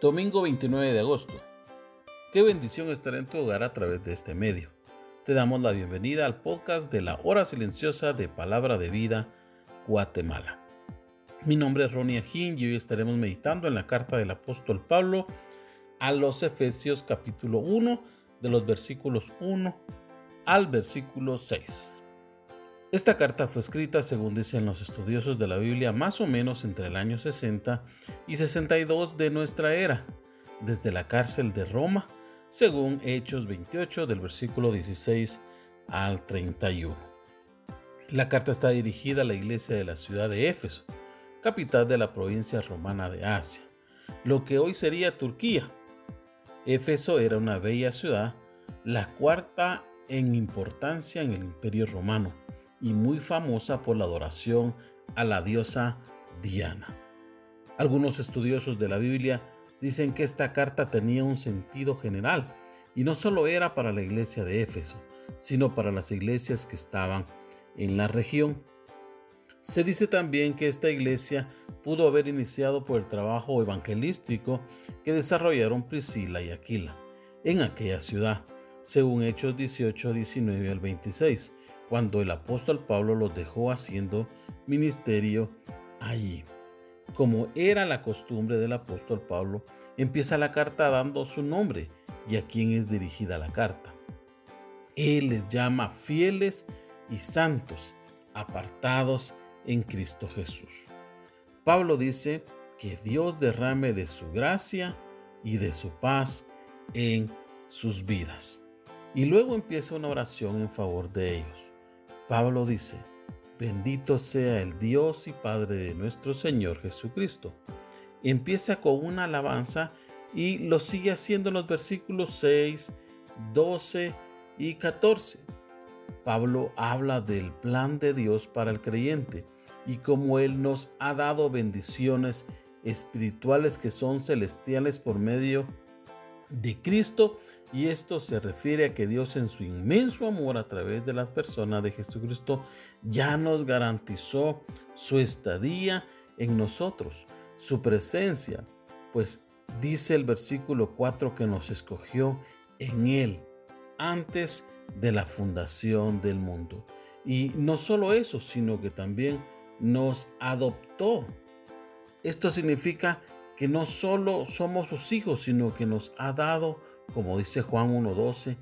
Domingo 29 de agosto. Qué bendición estar en tu hogar a través de este medio. Te damos la bienvenida al podcast de la hora silenciosa de Palabra de Vida, Guatemala. Mi nombre es Ronnie Ajín y hoy estaremos meditando en la carta del apóstol Pablo a los Efesios capítulo 1 de los versículos 1 al versículo 6. Esta carta fue escrita, según dicen los estudiosos de la Biblia, más o menos entre el año 60 y 62 de nuestra era, desde la cárcel de Roma, según Hechos 28 del versículo 16 al 31. La carta está dirigida a la iglesia de la ciudad de Éfeso, capital de la provincia romana de Asia, lo que hoy sería Turquía. Éfeso era una bella ciudad, la cuarta en importancia en el imperio romano y muy famosa por la adoración a la diosa Diana. Algunos estudiosos de la Biblia dicen que esta carta tenía un sentido general y no solo era para la iglesia de Éfeso, sino para las iglesias que estaban en la región. Se dice también que esta iglesia pudo haber iniciado por el trabajo evangelístico que desarrollaron Priscila y Aquila en aquella ciudad, según Hechos 18, 19 al 26 cuando el apóstol Pablo los dejó haciendo ministerio allí. Como era la costumbre del apóstol Pablo, empieza la carta dando su nombre y a quién es dirigida la carta. Él les llama fieles y santos, apartados en Cristo Jesús. Pablo dice que Dios derrame de su gracia y de su paz en sus vidas. Y luego empieza una oración en favor de ellos. Pablo dice, bendito sea el Dios y Padre de nuestro Señor Jesucristo. Empieza con una alabanza y lo sigue haciendo en los versículos 6, 12 y 14. Pablo habla del plan de Dios para el creyente y cómo Él nos ha dado bendiciones espirituales que son celestiales por medio de Cristo y esto se refiere a que Dios en su inmenso amor a través de las personas de Jesucristo ya nos garantizó su estadía en nosotros, su presencia, pues dice el versículo 4 que nos escogió en Él antes de la fundación del mundo. Y no solo eso, sino que también nos adoptó. Esto significa que no solo somos sus hijos, sino que nos ha dado como dice Juan 1.12,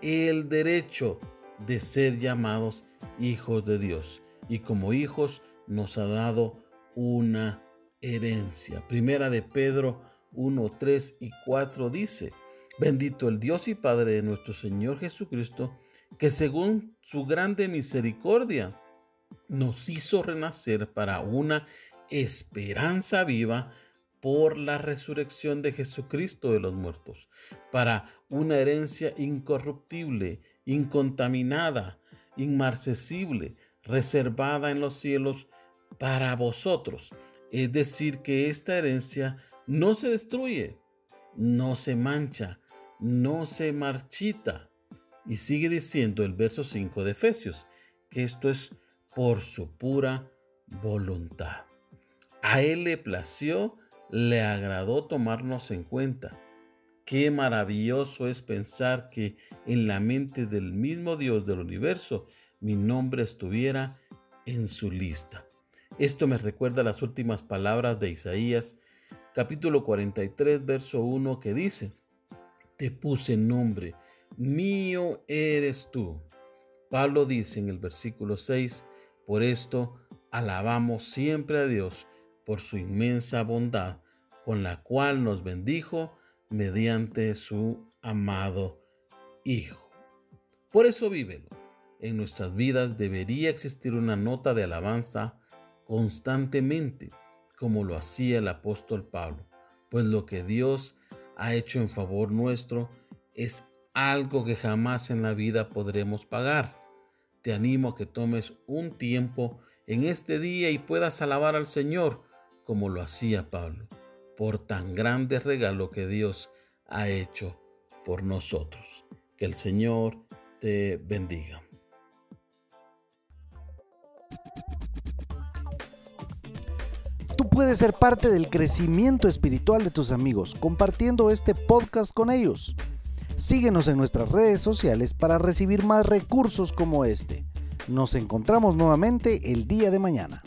el derecho de ser llamados hijos de Dios. Y como hijos nos ha dado una herencia. Primera de Pedro 1, 3 y 4 dice, bendito el Dios y Padre de nuestro Señor Jesucristo, que según su grande misericordia nos hizo renacer para una esperanza viva por la resurrección de Jesucristo de los muertos, para una herencia incorruptible, incontaminada, inmarcesible, reservada en los cielos para vosotros. Es decir, que esta herencia no se destruye, no se mancha, no se marchita. Y sigue diciendo el verso 5 de Efesios, que esto es por su pura voluntad. A él le plació le agradó tomarnos en cuenta. Qué maravilloso es pensar que en la mente del mismo Dios del universo mi nombre estuviera en su lista. Esto me recuerda las últimas palabras de Isaías, capítulo 43, verso 1, que dice, Te puse nombre, mío eres tú. Pablo dice en el versículo 6, Por esto alabamos siempre a Dios por su inmensa bondad con la cual nos bendijo mediante su amado Hijo. Por eso vívelo. En nuestras vidas debería existir una nota de alabanza constantemente, como lo hacía el apóstol Pablo. pues lo que Dios ha hecho en favor nuestro es algo que jamás en la vida podremos pagar. Te animo a que tomes un tiempo en este día y puedas alabar al Señor como lo hacía Pablo, por tan grande regalo que Dios ha hecho por nosotros. Que el Señor te bendiga. Tú puedes ser parte del crecimiento espiritual de tus amigos compartiendo este podcast con ellos. Síguenos en nuestras redes sociales para recibir más recursos como este. Nos encontramos nuevamente el día de mañana.